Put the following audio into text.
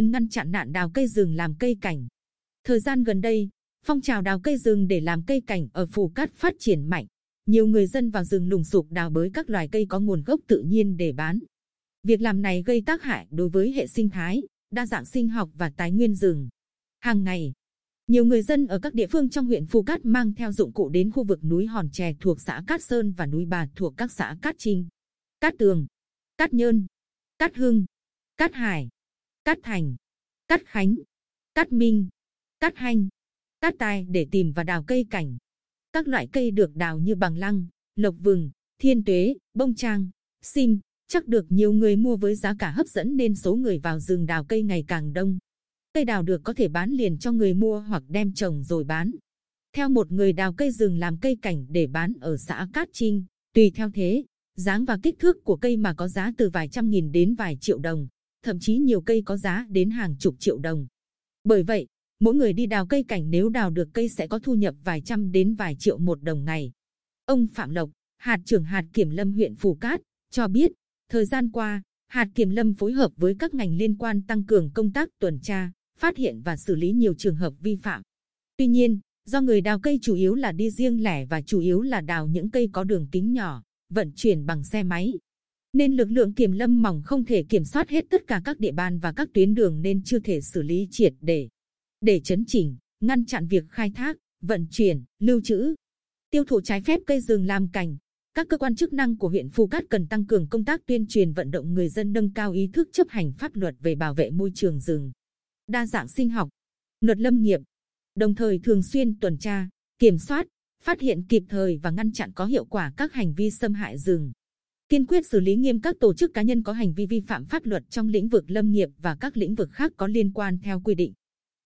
cần ngăn chặn nạn đào cây rừng làm cây cảnh. Thời gian gần đây, phong trào đào cây rừng để làm cây cảnh ở Phù Cát phát triển mạnh. Nhiều người dân vào rừng lùng sục đào bới các loài cây có nguồn gốc tự nhiên để bán. Việc làm này gây tác hại đối với hệ sinh thái, đa dạng sinh học và tài nguyên rừng. Hàng ngày, nhiều người dân ở các địa phương trong huyện Phù Cát mang theo dụng cụ đến khu vực núi Hòn Chè thuộc xã Cát Sơn và núi Bà thuộc các xã Cát Trinh, Cát Tường, Cát Nhơn, Cát Hưng, Cát Hải, Cát Thành, Cát Khánh, Cát Minh, Cát Hanh, Cát Tài để tìm và đào cây cảnh. Các loại cây được đào như bằng lăng, lộc vừng, thiên tuế, bông trang, sim, chắc được nhiều người mua với giá cả hấp dẫn nên số người vào rừng đào cây ngày càng đông. Cây đào được có thể bán liền cho người mua hoặc đem trồng rồi bán. Theo một người đào cây rừng làm cây cảnh để bán ở xã Cát Trinh, tùy theo thế, dáng và kích thước của cây mà có giá từ vài trăm nghìn đến vài triệu đồng, thậm chí nhiều cây có giá đến hàng chục triệu đồng. Bởi vậy, mỗi người đi đào cây cảnh nếu đào được cây sẽ có thu nhập vài trăm đến vài triệu một đồng ngày. Ông Phạm Lộc, hạt trưởng hạt kiểm lâm huyện Phù Cát, cho biết, thời gian qua, hạt kiểm lâm phối hợp với các ngành liên quan tăng cường công tác tuần tra, phát hiện và xử lý nhiều trường hợp vi phạm. Tuy nhiên, do người đào cây chủ yếu là đi riêng lẻ và chủ yếu là đào những cây có đường kính nhỏ, vận chuyển bằng xe máy, nên lực lượng kiểm lâm mỏng không thể kiểm soát hết tất cả các địa bàn và các tuyến đường nên chưa thể xử lý triệt để. Để chấn chỉnh, ngăn chặn việc khai thác, vận chuyển, lưu trữ, tiêu thụ trái phép cây rừng làm cảnh, các cơ quan chức năng của huyện Phù Cát cần tăng cường công tác tuyên truyền vận động người dân nâng cao ý thức chấp hành pháp luật về bảo vệ môi trường rừng, đa dạng sinh học, luật lâm nghiệp, đồng thời thường xuyên tuần tra, kiểm soát, phát hiện kịp thời và ngăn chặn có hiệu quả các hành vi xâm hại rừng. Kiên quyết xử lý nghiêm các tổ chức cá nhân có hành vi vi phạm pháp luật trong lĩnh vực lâm nghiệp và các lĩnh vực khác có liên quan theo quy định.